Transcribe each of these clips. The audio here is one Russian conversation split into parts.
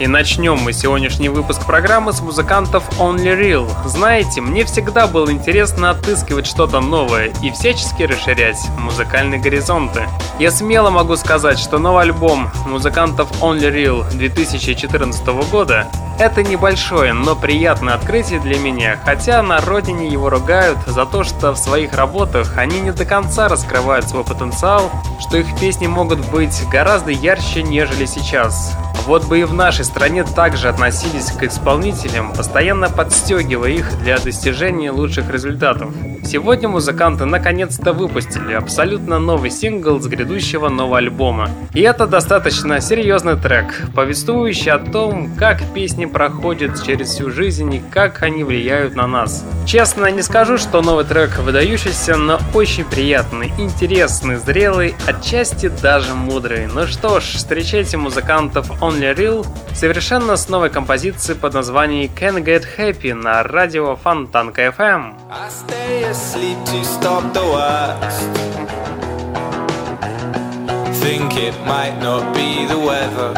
И начнем мы сегодняшний выпуск программы с музыкантов Only Real. Знаете, мне всегда было интересно отыскивать что-то новое и всячески расширять музыкальные горизонты. Я смело могу сказать, что новый альбом музыкантов Only Real 2014 года это небольшое, но приятное открытие для меня, хотя на родине его ругают за то, что в своих работах они не до конца раскрывают свой потенциал, что их песни могут быть гораздо ярче, нежели сейчас. Вот бы и в нашей стране также относились к исполнителям, постоянно подстегивая их для достижения лучших результатов. Сегодня музыканты наконец-то выпустили абсолютно новый сингл с грядущего нового альбома. И это достаточно серьезный трек, повествующий о том, как песни проходят через всю жизнь и как они влияют на нас. Честно, не скажу, что новый трек выдающийся, но очень приятный, интересный, зрелый, отчасти даже мудрый. Ну что ж, встречайте музыкантов Only Real совершенно с новой композицией под названием Can Get Happy на радио Фонтанка FM. Think it might not be the weather.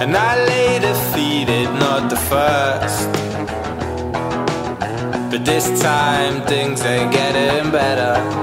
And I lay defeated, not the first. But this time things ain't getting better.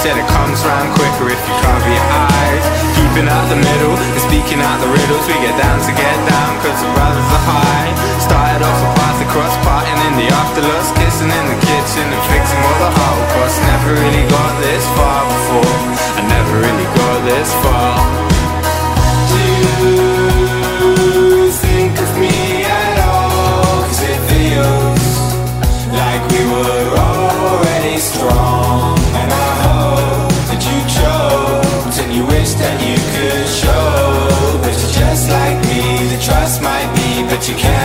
said it comes round quicker if you cover your eyes. Keeping out the middle and speaking out the riddles. We get down to get down cause the brothers are high. Started off a path across, parting in the afterlust. Kissing in the kitchen and fixing all the holocaust. Never really got this far before. I never really got this far. Trust might be But you can't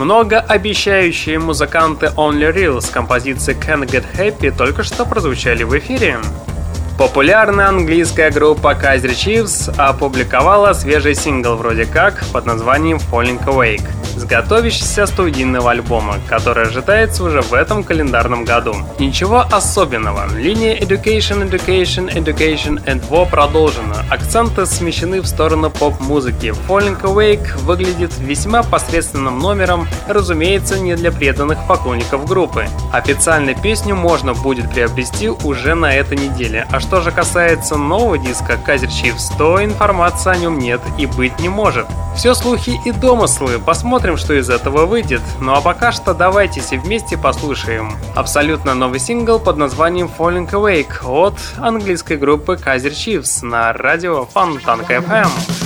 Многообещающие музыканты Only Real с композицией Can't Get Happy только что прозвучали в эфире. Популярная английская группа Kaiser Chiefs опубликовала свежий сингл вроде как под названием Falling Awake готовящегося студийного альбома, который ожидается уже в этом календарном году. Ничего особенного. Линия Education, Education, Education and War продолжена. Акценты смещены в сторону поп-музыки. Falling Awake выглядит весьма посредственным номером, разумеется, не для преданных поклонников группы. Официально песню можно будет приобрести уже на этой неделе. А что же касается нового диска Kaiser Chiefs, то информации о нем нет и быть не может. Все слухи и домыслы, посмотрим, что из этого выйдет. Ну а пока что давайте все вместе послушаем абсолютно новый сингл под названием Falling Awake от английской группы Kaiser Chiefs на радио Фонтанка FM.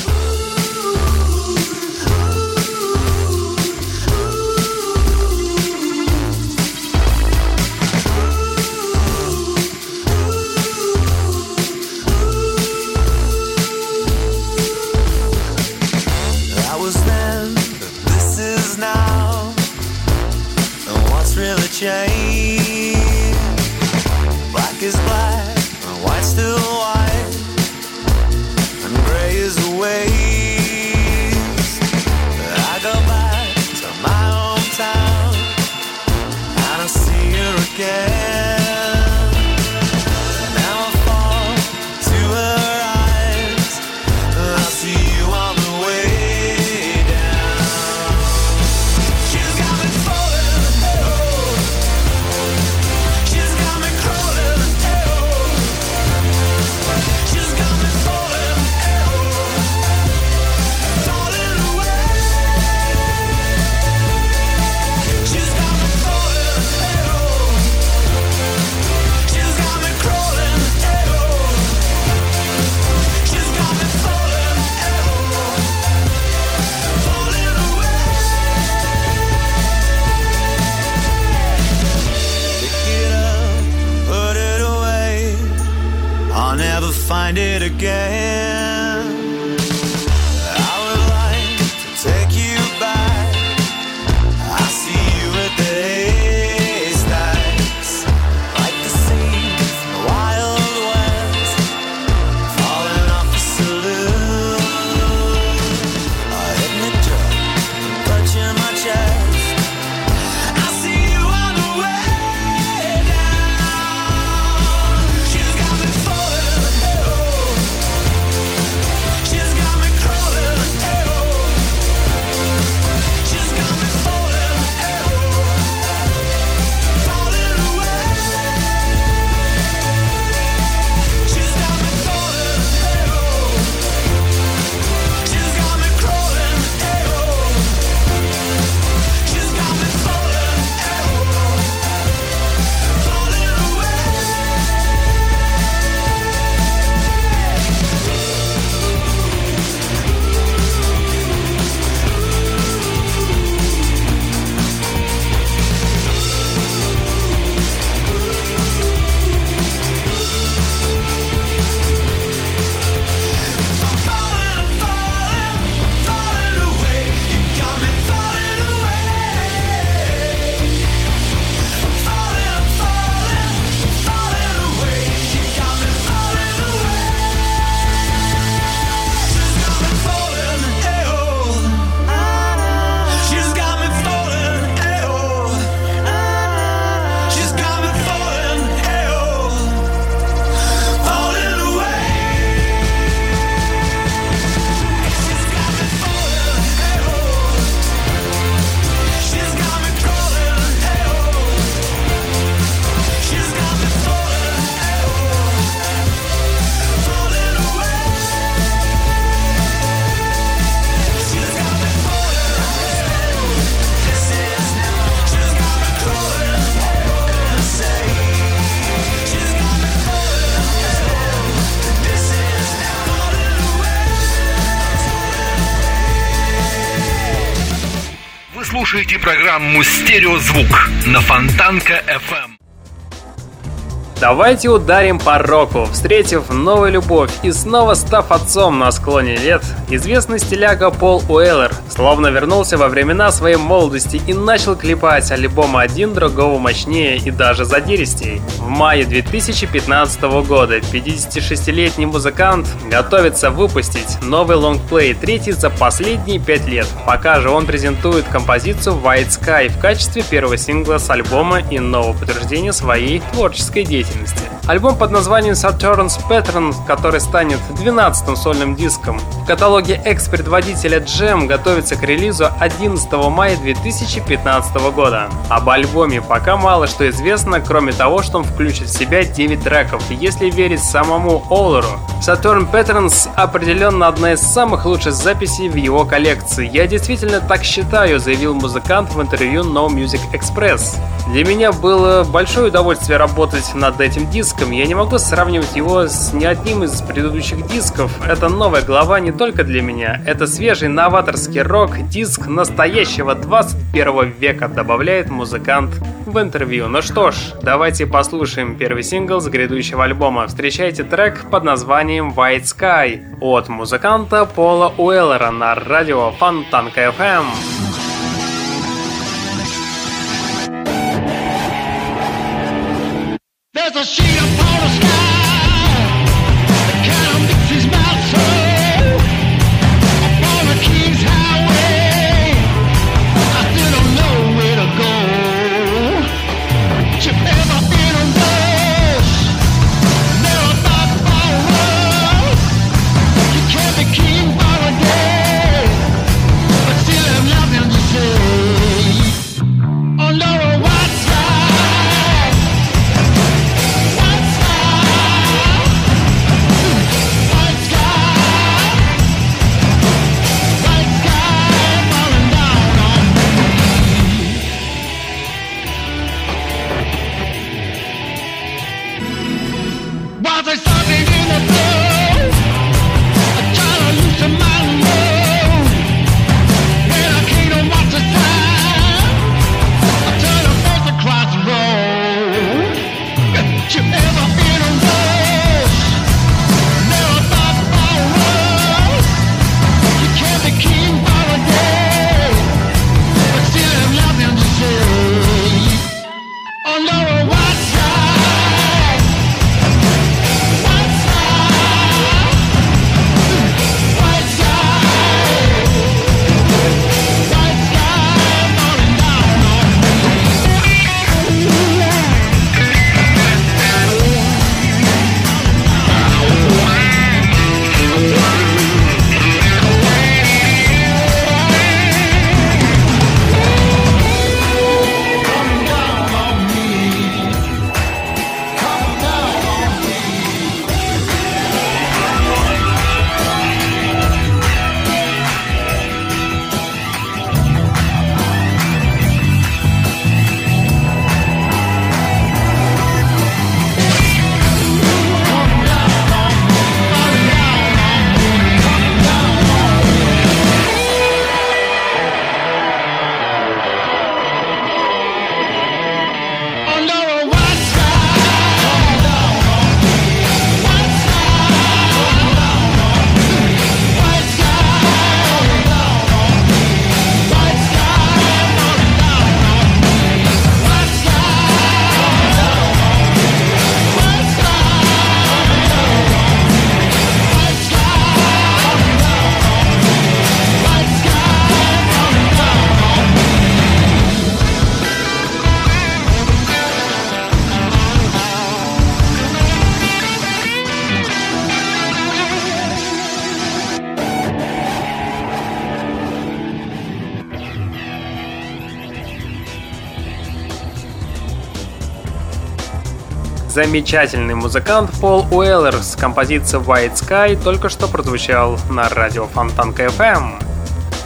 Программу «Стереозвук» на Фонтанка FM. Давайте ударим по року, встретив новую любовь и снова став отцом на склоне лет, известный стиляга Пол Уэллер словно вернулся во времена своей молодости и начал клепать альбомы один другого мощнее и даже задиристей. В мае 2015 года 56-летний музыкант готовится выпустить новый лонгплей, третий за последние пять лет. Пока же он презентует композицию White Sky в качестве первого сингла с альбома и нового подтверждения своей творческой деятельности. Альбом под названием Saturn's Pattern, который станет 12-м сольным диском. В каталоге экс-предводителя Jam готовится к релизу 11 мая 2015 года. Об альбоме пока мало что известно, кроме того, что он включит в себя 9 треков, если верить самому Оллеру. Saturn Patterns определенно одна из самых лучших записей в его коллекции. Я действительно так считаю, заявил музыкант в интервью No Music Express. Для меня было большое удовольствие работать над этим диском. Я не могу сравнивать его с ни одним из предыдущих дисков. Это новая глава не только для меня. Это свежий новаторский рок, диск настоящего 21 века, добавляет музыкант в интервью. Ну что ж, давайте послушаем первый сингл с грядущего альбома. Встречайте трек под названием White Sky от музыканта Пола Уэллера на радио Фонтанка FM. Замечательный музыкант Пол Уэллер с композицией White Sky только что прозвучал на радио Фонтанка FM.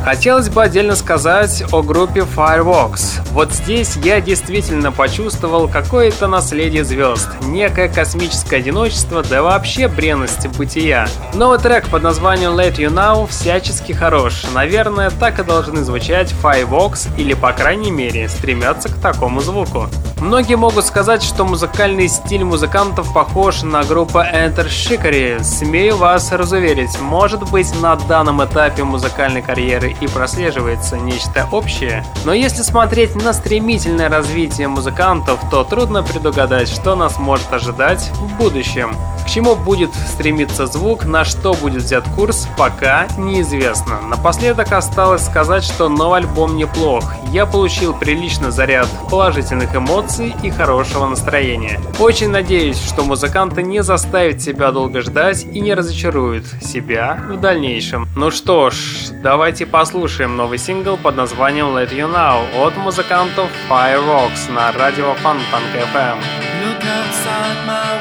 Хотелось бы отдельно сказать о группе Fireworks. Вот здесь я действительно почувствовал какое-то наследие звезд, некое космическое одиночество, да вообще бренность бытия. Новый трек под названием Let You Know всячески хорош. Наверное, так и должны звучать Fireworks или, по крайней мере, стремятся к такому звуку. Многие могут сказать, что музыкальный стиль музыкантов похож на группу Enter Shikari. Смею вас разуверить, может быть на данном этапе музыкальной карьеры и прослеживается нечто общее, но если смотреть на стремительное развитие музыкантов, то трудно предугадать, что нас может ожидать в будущем. К чему будет стремиться звук, на что будет взят курс, пока неизвестно. Напоследок осталось сказать, что новый альбом неплох. Я получил приличный заряд положительных эмоций и хорошего настроения. Очень надеюсь, что музыканты не заставят себя долго ждать и не разочаруют себя в дальнейшем. Ну что ж, давайте послушаем новый сингл под названием Let You Know от музыкантов Fireworks на радио Фонтанка FM. Look outside my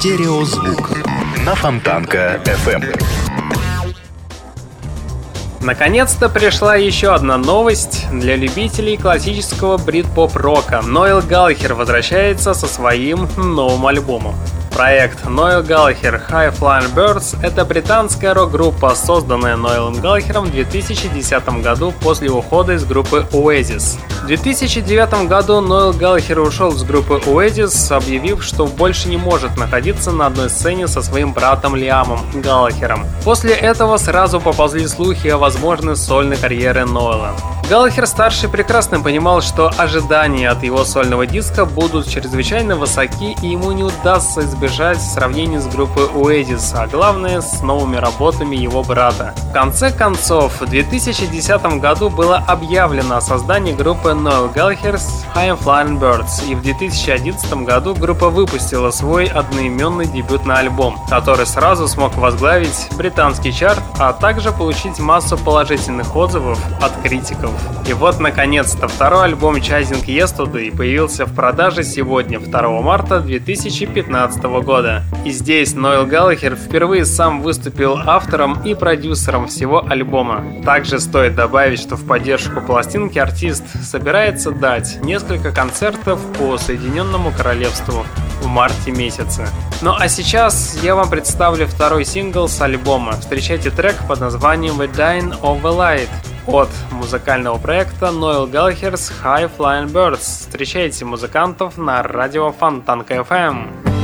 Стереозвук на Фонтанка FM. Наконец-то пришла еще одна новость для любителей классического брит-поп-рока. Ноэл Галлахер возвращается со своим новым альбомом. Проект Noel Gallagher High Flying Birds – это британская рок-группа, созданная Ноэлом Галлахером в 2010 году после ухода из группы Oasis. В 2009 году Ноэл Галлахер ушел из группы Oasis, объявив, что больше не может находиться на одной сцене со своим братом Лиамом Галлахером. После этого сразу поползли слухи о возможной сольной карьере Ноэла. Галлахер-старший прекрасно понимал, что ожидания от его сольного диска будут чрезвычайно высоки и ему не удастся избежать сравнения с группой Oasis, а главное с новыми работами его брата. В конце концов, в 2010 году было объявлено о создании группы Noel Gallagher's High Flying Birds, и в 2011 году группа выпустила свой одноименный дебютный альбом, который сразу смог возглавить британский чарт, а также получить массу положительных отзывов от критиков. И вот, наконец-то, второй альбом Chasing Yesterday появился в продаже сегодня, 2 марта 2015 года. И здесь Нойл Галлахер впервые сам выступил автором и продюсером всего альбома. Также стоит добавить, что в поддержку пластинки артист собирается дать несколько концертов по Соединенному Королевству в марте месяце. Ну а сейчас я вам представлю второй сингл с альбома. Встречайте трек под названием The Dying of the Light от музыкального проекта Noel Gallagher's High Flying Birds. Встречайте музыкантов на радио Фонтанка FM.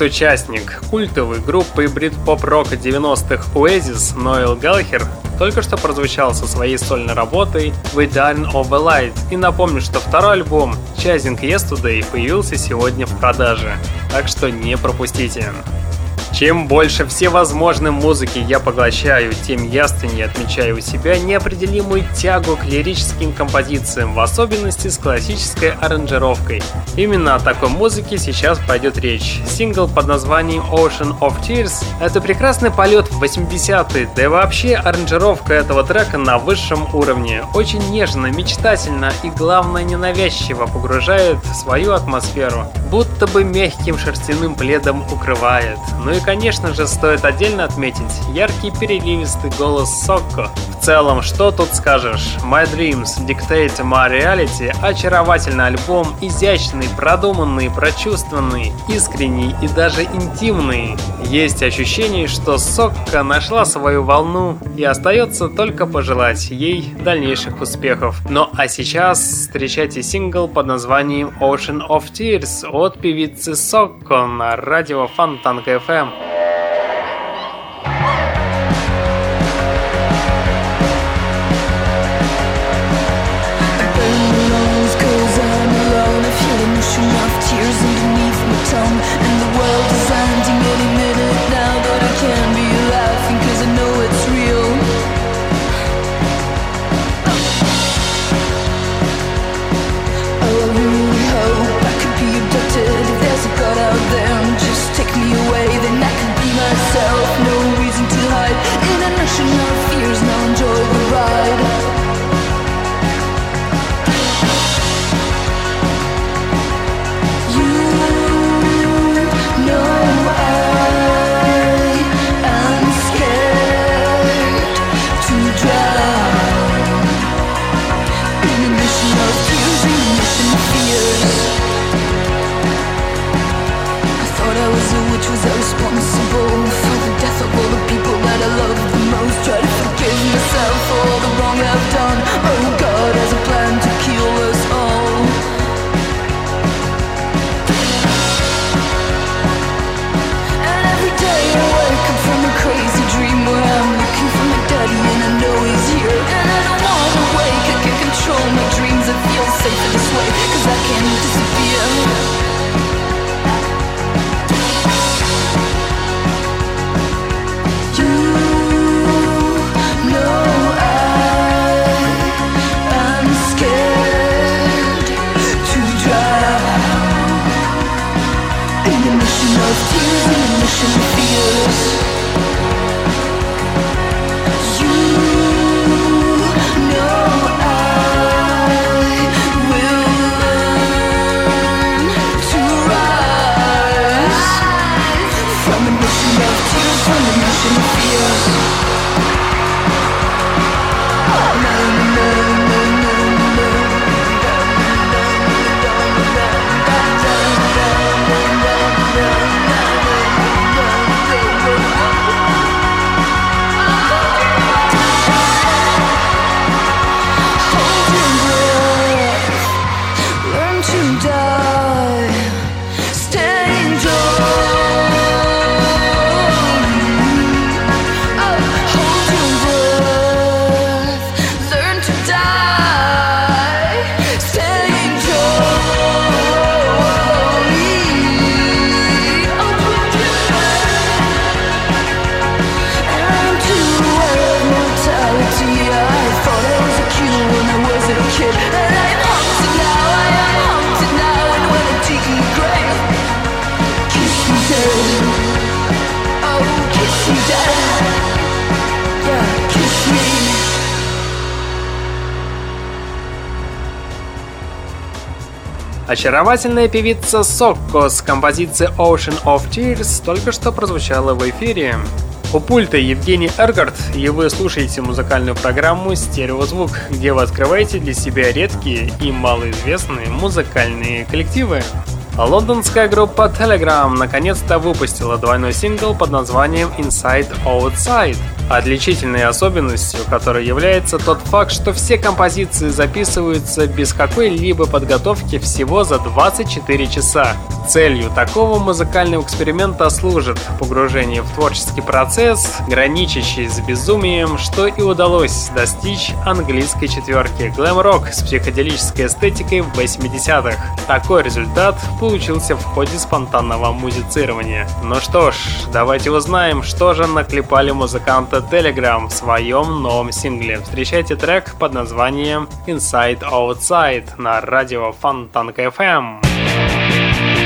Экс-участник культовой группы брит-поп-рока 90-х Oasis Ноэл Галлахер только что прозвучал со своей сольной работой We Dine of a Light. И напомню, что второй альбом Chasing Yesterday появился сегодня в продаже, так что не пропустите. Чем больше всевозможной музыки я поглощаю, тем яснее отмечаю у себя неопределимую тягу к лирическим композициям, в особенности с классической аранжировкой. Именно о такой музыке сейчас пойдет речь. Сингл под названием Ocean of Tears — это прекрасный полет в 80-е, да и вообще аранжировка этого трека на высшем уровне. Очень нежно, мечтательно и, главное, ненавязчиво погружает в свою атмосферу, будто бы мягким шерстяным пледом укрывает. Ну и конечно же, стоит отдельно отметить яркий переливистый голос Сокко. В целом, что тут скажешь? My Dreams Dictate My Reality – очаровательный альбом, изящный, продуманный, прочувственный, искренний и даже интимный. Есть ощущение, что Сокко нашла свою волну и остается только пожелать ей дальнейших успехов. Ну а сейчас встречайте сингл под названием Ocean of Tears от певицы Сокко на радио Фонтанка FM. home Очаровательная певица Сокко с композицией Ocean of Tears только что прозвучала в эфире. У пульта Евгений Эргард, и вы слушаете музыкальную программу «Стереозвук», где вы открываете для себя редкие и малоизвестные музыкальные коллективы. Лондонская группа Telegram наконец-то выпустила двойной сингл под названием Inside Outside. Отличительной особенностью, которой является тот факт, что все композиции записываются без какой-либо подготовки всего за 24 часа. Целью такого музыкального эксперимента служит погружение в творческий процесс, граничащий с безумием, что и удалось достичь английской четверки глэм-рок с психоделической эстетикой в 80-х. Такой результат получился в ходе спонтанного музицирования. Ну что ж, давайте узнаем, что же наклепали музыканты Telegram в своем новом сингле. Встречайте трек под названием Inside Outside на радио Фонтанка FM.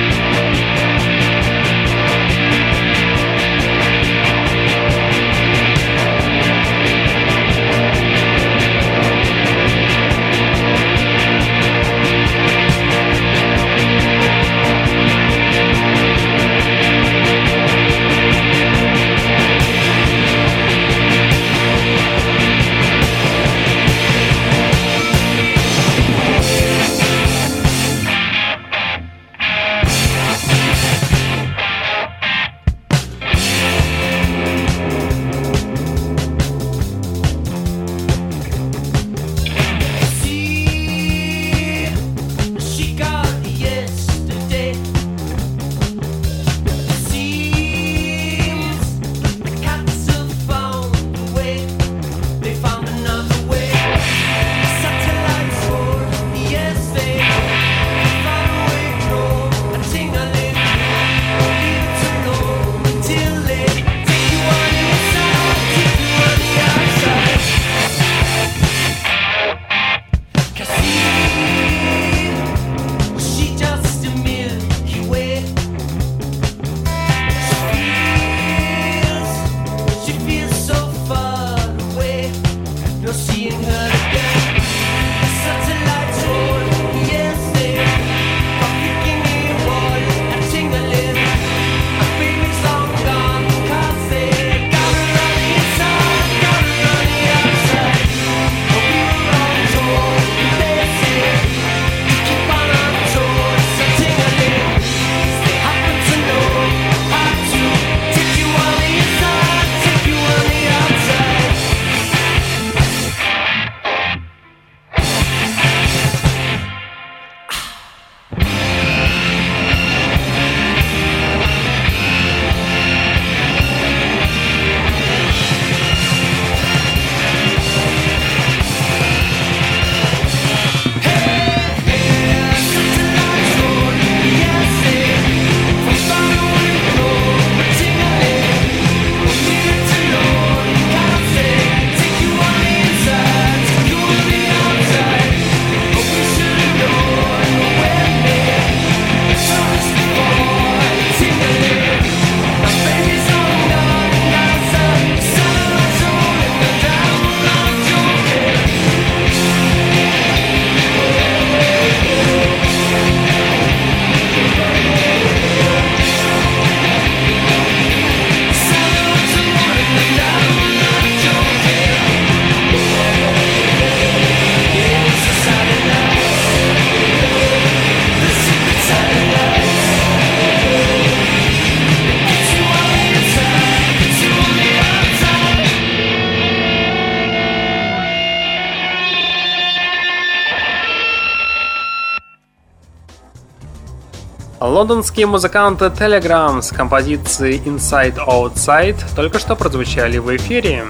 Лондонские музыканты Telegram с композицией Inside Outside только что прозвучали в эфире.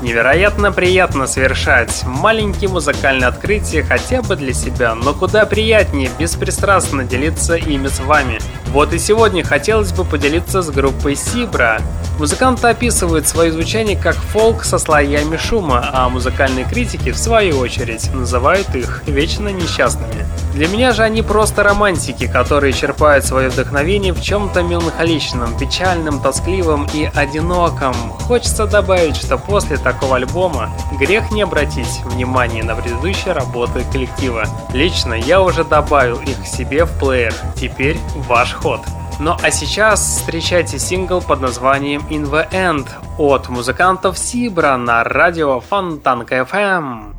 Невероятно приятно совершать маленькие музыкальные открытия хотя бы для себя, но куда приятнее беспристрастно делиться ими с вами. Вот и сегодня хотелось бы поделиться с группой Сибра. Музыканты описывают свое звучание как фолк со слоями шума, а музыкальные критики, в свою очередь, называют их вечно несчастными. Для меня же они просто романтики, которые черпают свое вдохновение в чем-то меланхоличном, печальном, тоскливом и одиноком. Хочется добавить, что после такого альбома грех не обратить внимание на предыдущие работы коллектива. Лично я уже добавил их к себе в плеер. Теперь ваш ход. Ну а сейчас встречайте сингл под названием In the End от музыкантов Сибра на радио Фонтанка FM.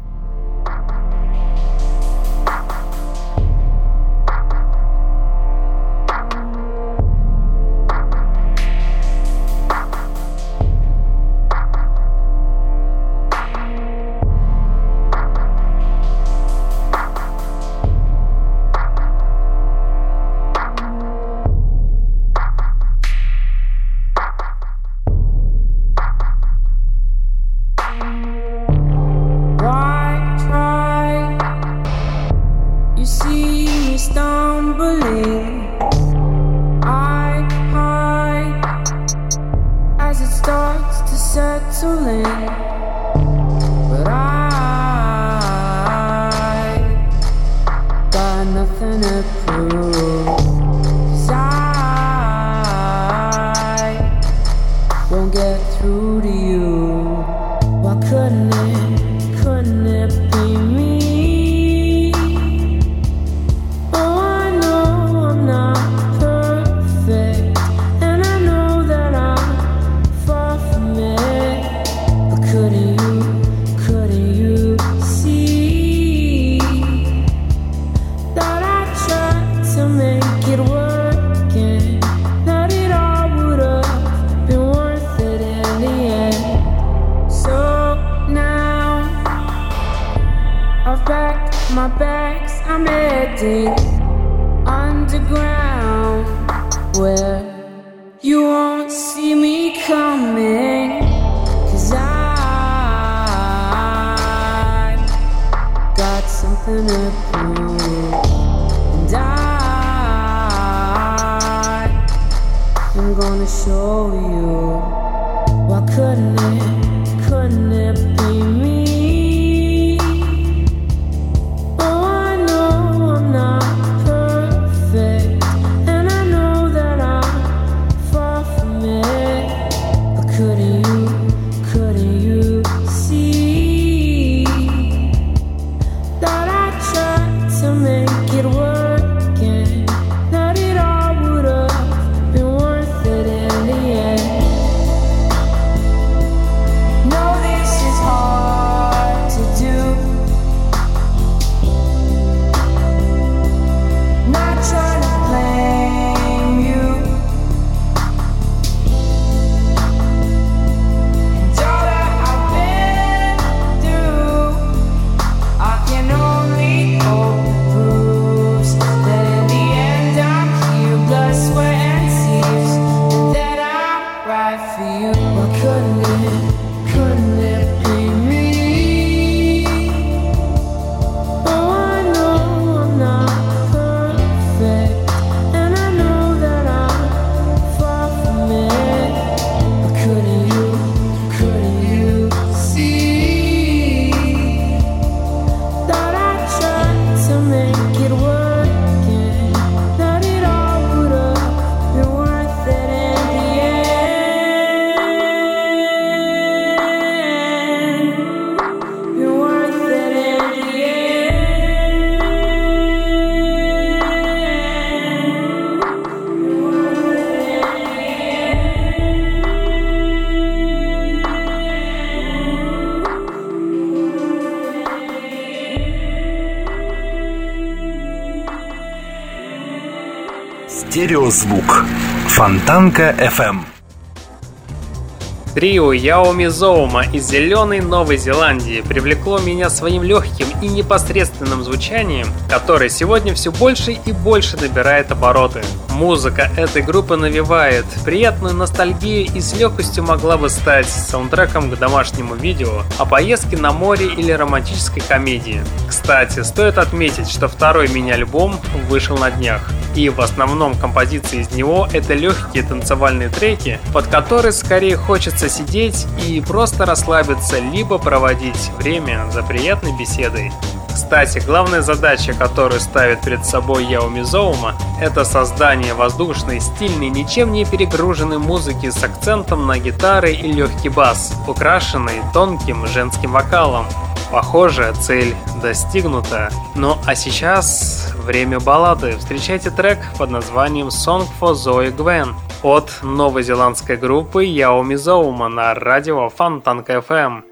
turn up. Фонтанка FM. Трио Яоми Зоума из зеленой Новой Зеландии привлекло меня своим легким и непосредственным звучанием, которое сегодня все больше и больше набирает обороты. Музыка этой группы навевает приятную ностальгию и с легкостью могла бы стать саундтреком к домашнему видео о поездке на море или романтической комедии. Кстати, стоит отметить, что второй мини-альбом вышел на днях. И в основном композиции из него это легкие танцевальные треки, под которые скорее хочется сидеть и просто расслабиться, либо проводить время за приятной беседой. Кстати, главная задача, которую ставит перед собой Яо Мизоума, это создание воздушной, стильной, ничем не перегруженной музыки с акцентом на гитары и легкий бас, украшенной тонким женским вокалом. Похоже, цель достигнута. Ну а сейчас время баллады. Встречайте трек под названием Song for Zoe Gwen от новозеландской группы Яо Мизоума на радио Фонтанка FM.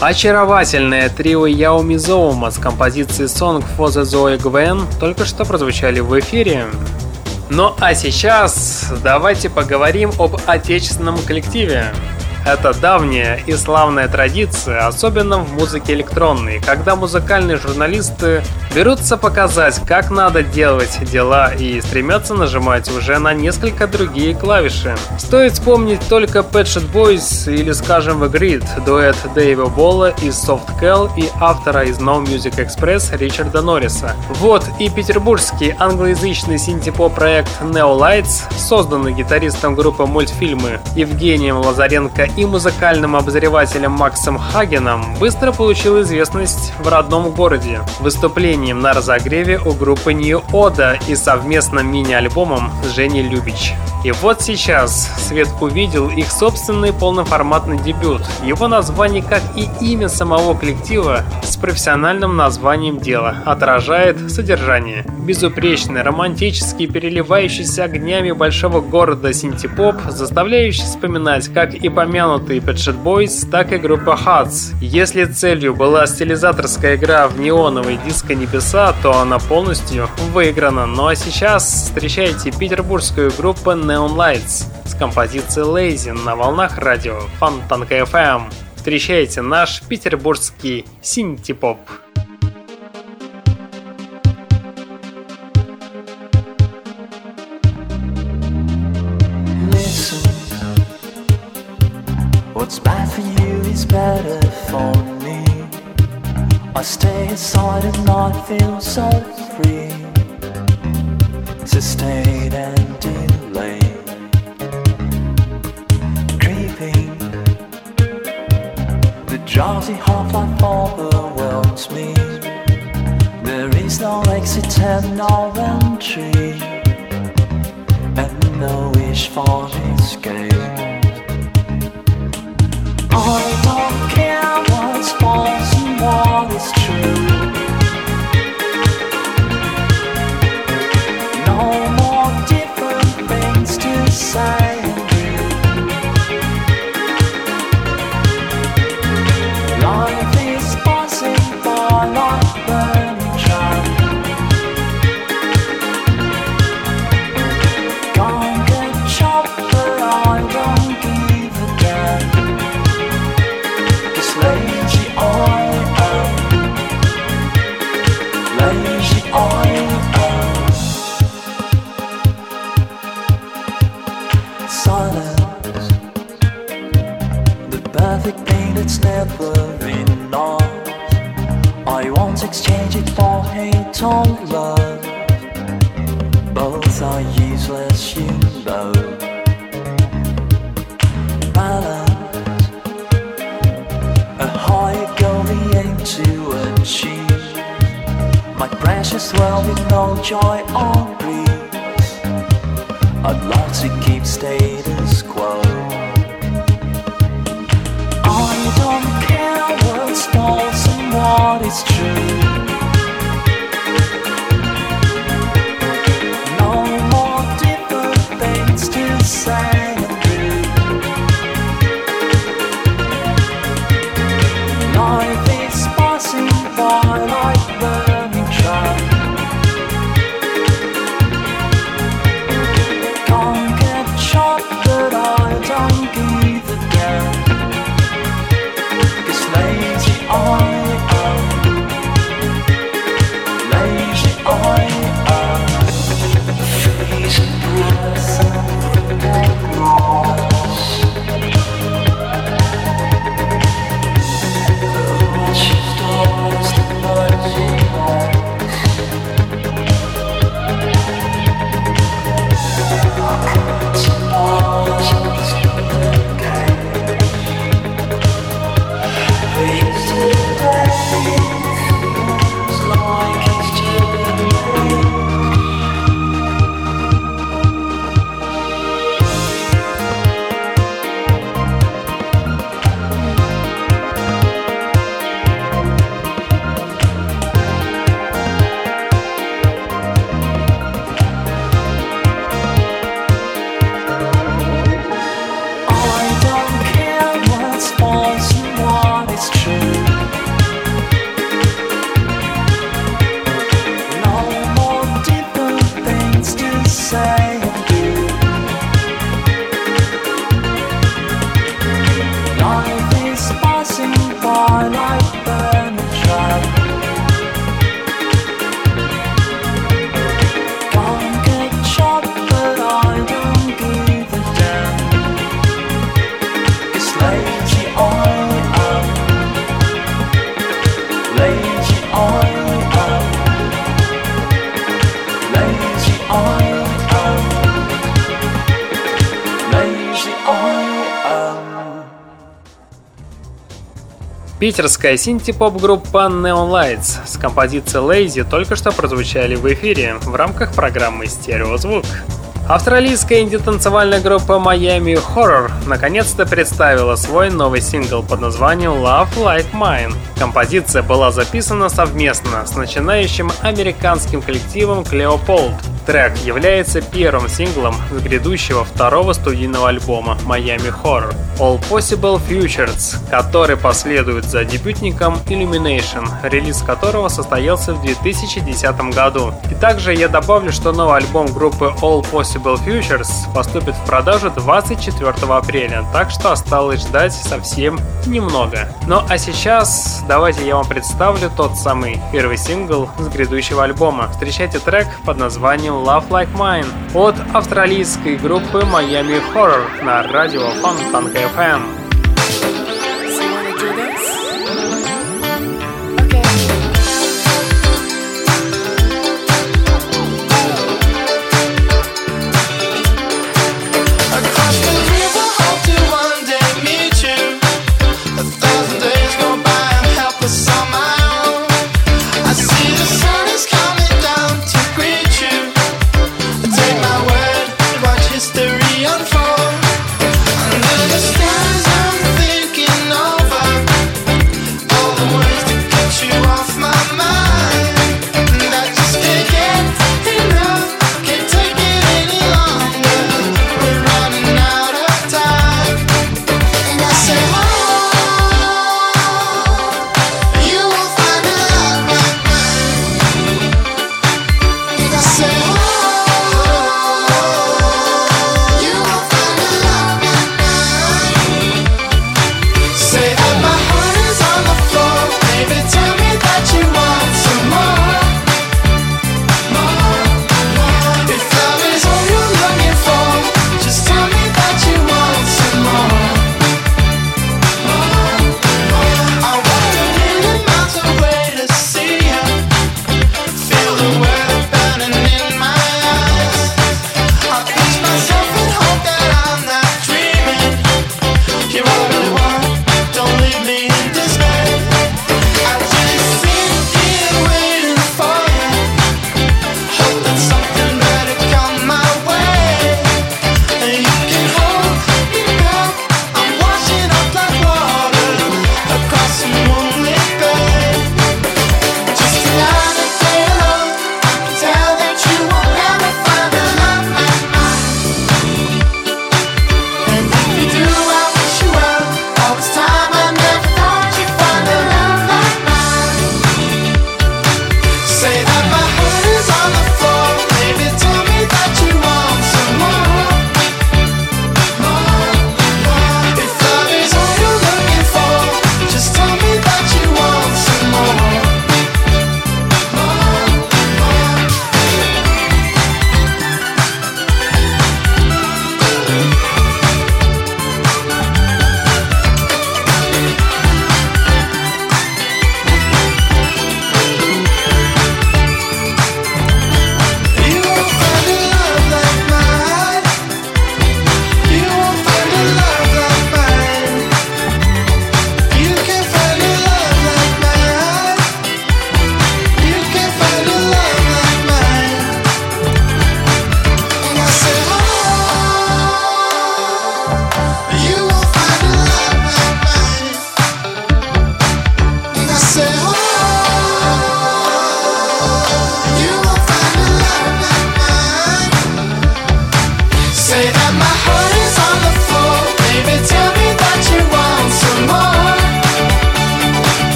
Очаровательное трио Яо Мизоума с композицией Song for the Zoe Gwen только что прозвучали в эфире. Ну а сейчас давайте поговорим об отечественном коллективе. Это давняя и славная традиция, особенно в музыке электронной, когда музыкальные журналисты берутся показать, как надо делать дела и стремятся нажимать уже на несколько другие клавиши. Стоит вспомнить только Pet Shop Boys или, скажем, The Grid, дуэт Дэйва Болла из Soft Cal и автора из No Music Express Ричарда Норриса. Вот и петербургский англоязычный синтепоп проект Neo Lights, созданный гитаристом группы мультфильмы Евгением Лазаренко и музыкальным обозревателем Максом Хагеном быстро получил известность в родном городе выступлением на разогреве у группы New Oda и совместным мини-альбомом с Женей Любич. И вот сейчас Свет увидел их собственный полноформатный дебют. Его название, как и имя самого коллектива, с профессиональным названием дела, отражает содержание. Безупречный, романтический, переливающийся огнями большого города синтепоп, заставляющий вспоминать как и помянутые Pet Boys, так и группа Hats. Если целью была стилизаторская игра в неоновые диско-небеса, то она полностью выиграна. Ну а сейчас встречайте петербургскую группу Neon Lights с композицией Lazy на волнах радио Фонтанка FM. Встречайте наш петербургский синтепоп. What's better for me. I stay inside and not feel so free. Sustain and delay. Creeping. The drowsy half life overwhelms me. There is no exit and no entry. And no wish for escape. All I care what's false and what is true. Питерская синти-поп-группа Neon Lights с композицией Lazy только что прозвучали в эфире в рамках программы «Стереозвук». Австралийская инди-танцевальная группа Miami Horror наконец-то представила свой новый сингл под названием Love Like Mine. Композиция была записана совместно с начинающим американским коллективом Cleopold. Трек является первым синглом с грядущего второго студийного альбома Miami Horror All Possible Futures, который последует за дебютником Illumination, релиз которого состоялся в 2010 году. И также я добавлю, что новый альбом группы All Possible Futures поступит в продажу 24 апреля, так что осталось ждать совсем немного. Ну а сейчас давайте я вам представлю тот самый первый сингл с грядущего альбома. Встречайте трек под названием Love Like Mine от австралийской группы Miami Horror на радио Фонтанка FM.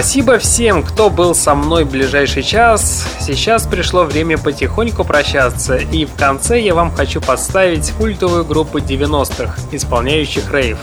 Спасибо всем, кто был со мной ближайший час. Сейчас пришло время потихоньку прощаться, и в конце я вам хочу поставить культовую группу 90-х, исполняющих рейв.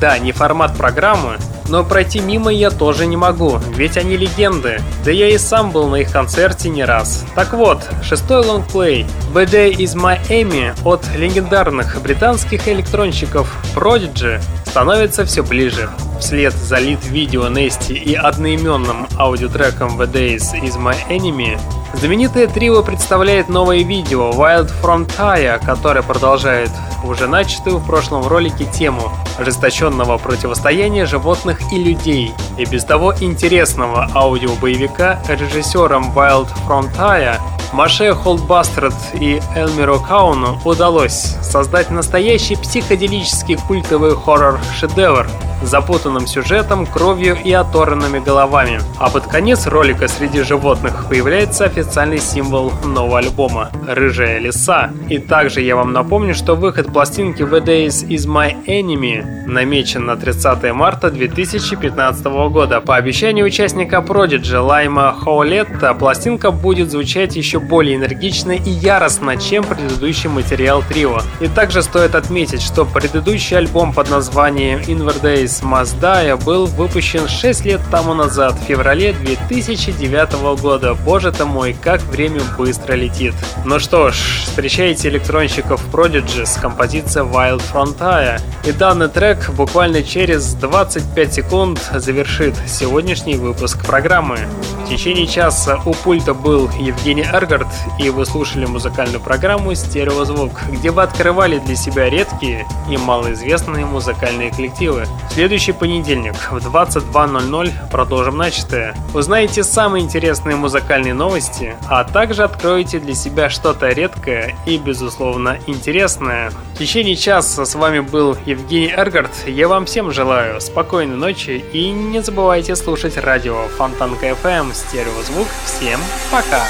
Да, не формат программы, но пройти мимо я тоже не могу, ведь они легенды. Да я и сам был на их концерте не раз. Так вот, шестой лонгплей «The Day is Miami» от легендарных британских электронщиков Prodigy становится все ближе. Вслед за лид-видео Нести и одноименным аудиотреком «The Days is My Enemy» знаменитое трио представляет новое видео «Wild From Taya», которое продолжает уже начатую в прошлом ролике тему ожесточенного противостояния животных и людей. И без того интересного аудиобоевика режиссером Wild Frontire Маше Холдбастерд и Элмиру Кауну удалось создать настоящий психоделический культовый хоррор-шедевр, запутанным сюжетом, кровью и оторванными головами. А под конец ролика среди животных появляется официальный символ нового альбома – рыжая лиса. И также я вам напомню, что выход пластинки The Days Is My Enemy намечен на 30 марта 2015 года. По обещанию участника Prodigy Лайма Хоулетта, пластинка будет звучать еще более энергично и яростно, чем предыдущий материал трио. И также стоит отметить, что предыдущий альбом под названием Inver Days из Маздая был выпущен 6 лет тому назад, в феврале 2009 года. Боже ты мой, как время быстро летит. Ну что ж, встречайте электронщиков Prodigy с композицией Wild Frontier. И данный трек буквально через 25 секунд завершит сегодняшний выпуск программы. В течение часа у пульта был Евгений Эргард, и вы слушали музыкальную программу «Стереозвук», где вы открывали для себя редкие и малоизвестные музыкальные коллективы следующий понедельник в 22.00 продолжим начатое. Узнаете самые интересные музыкальные новости, а также откроете для себя что-то редкое и, безусловно, интересное. В течение часа с вами был Евгений Эргард. Я вам всем желаю спокойной ночи и не забывайте слушать радио Фонтанка FM Стереозвук. Всем пока!